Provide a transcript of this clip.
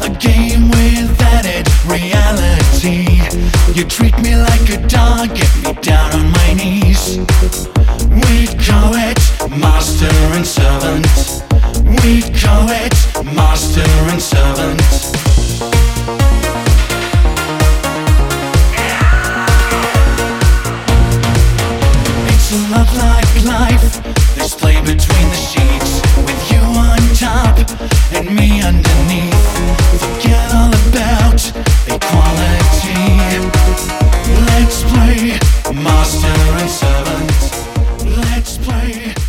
a game with added reality. You treat me like a dog get me down on my knees. We'd call it master and servant. We'd call it master and between master and servant. Let's play.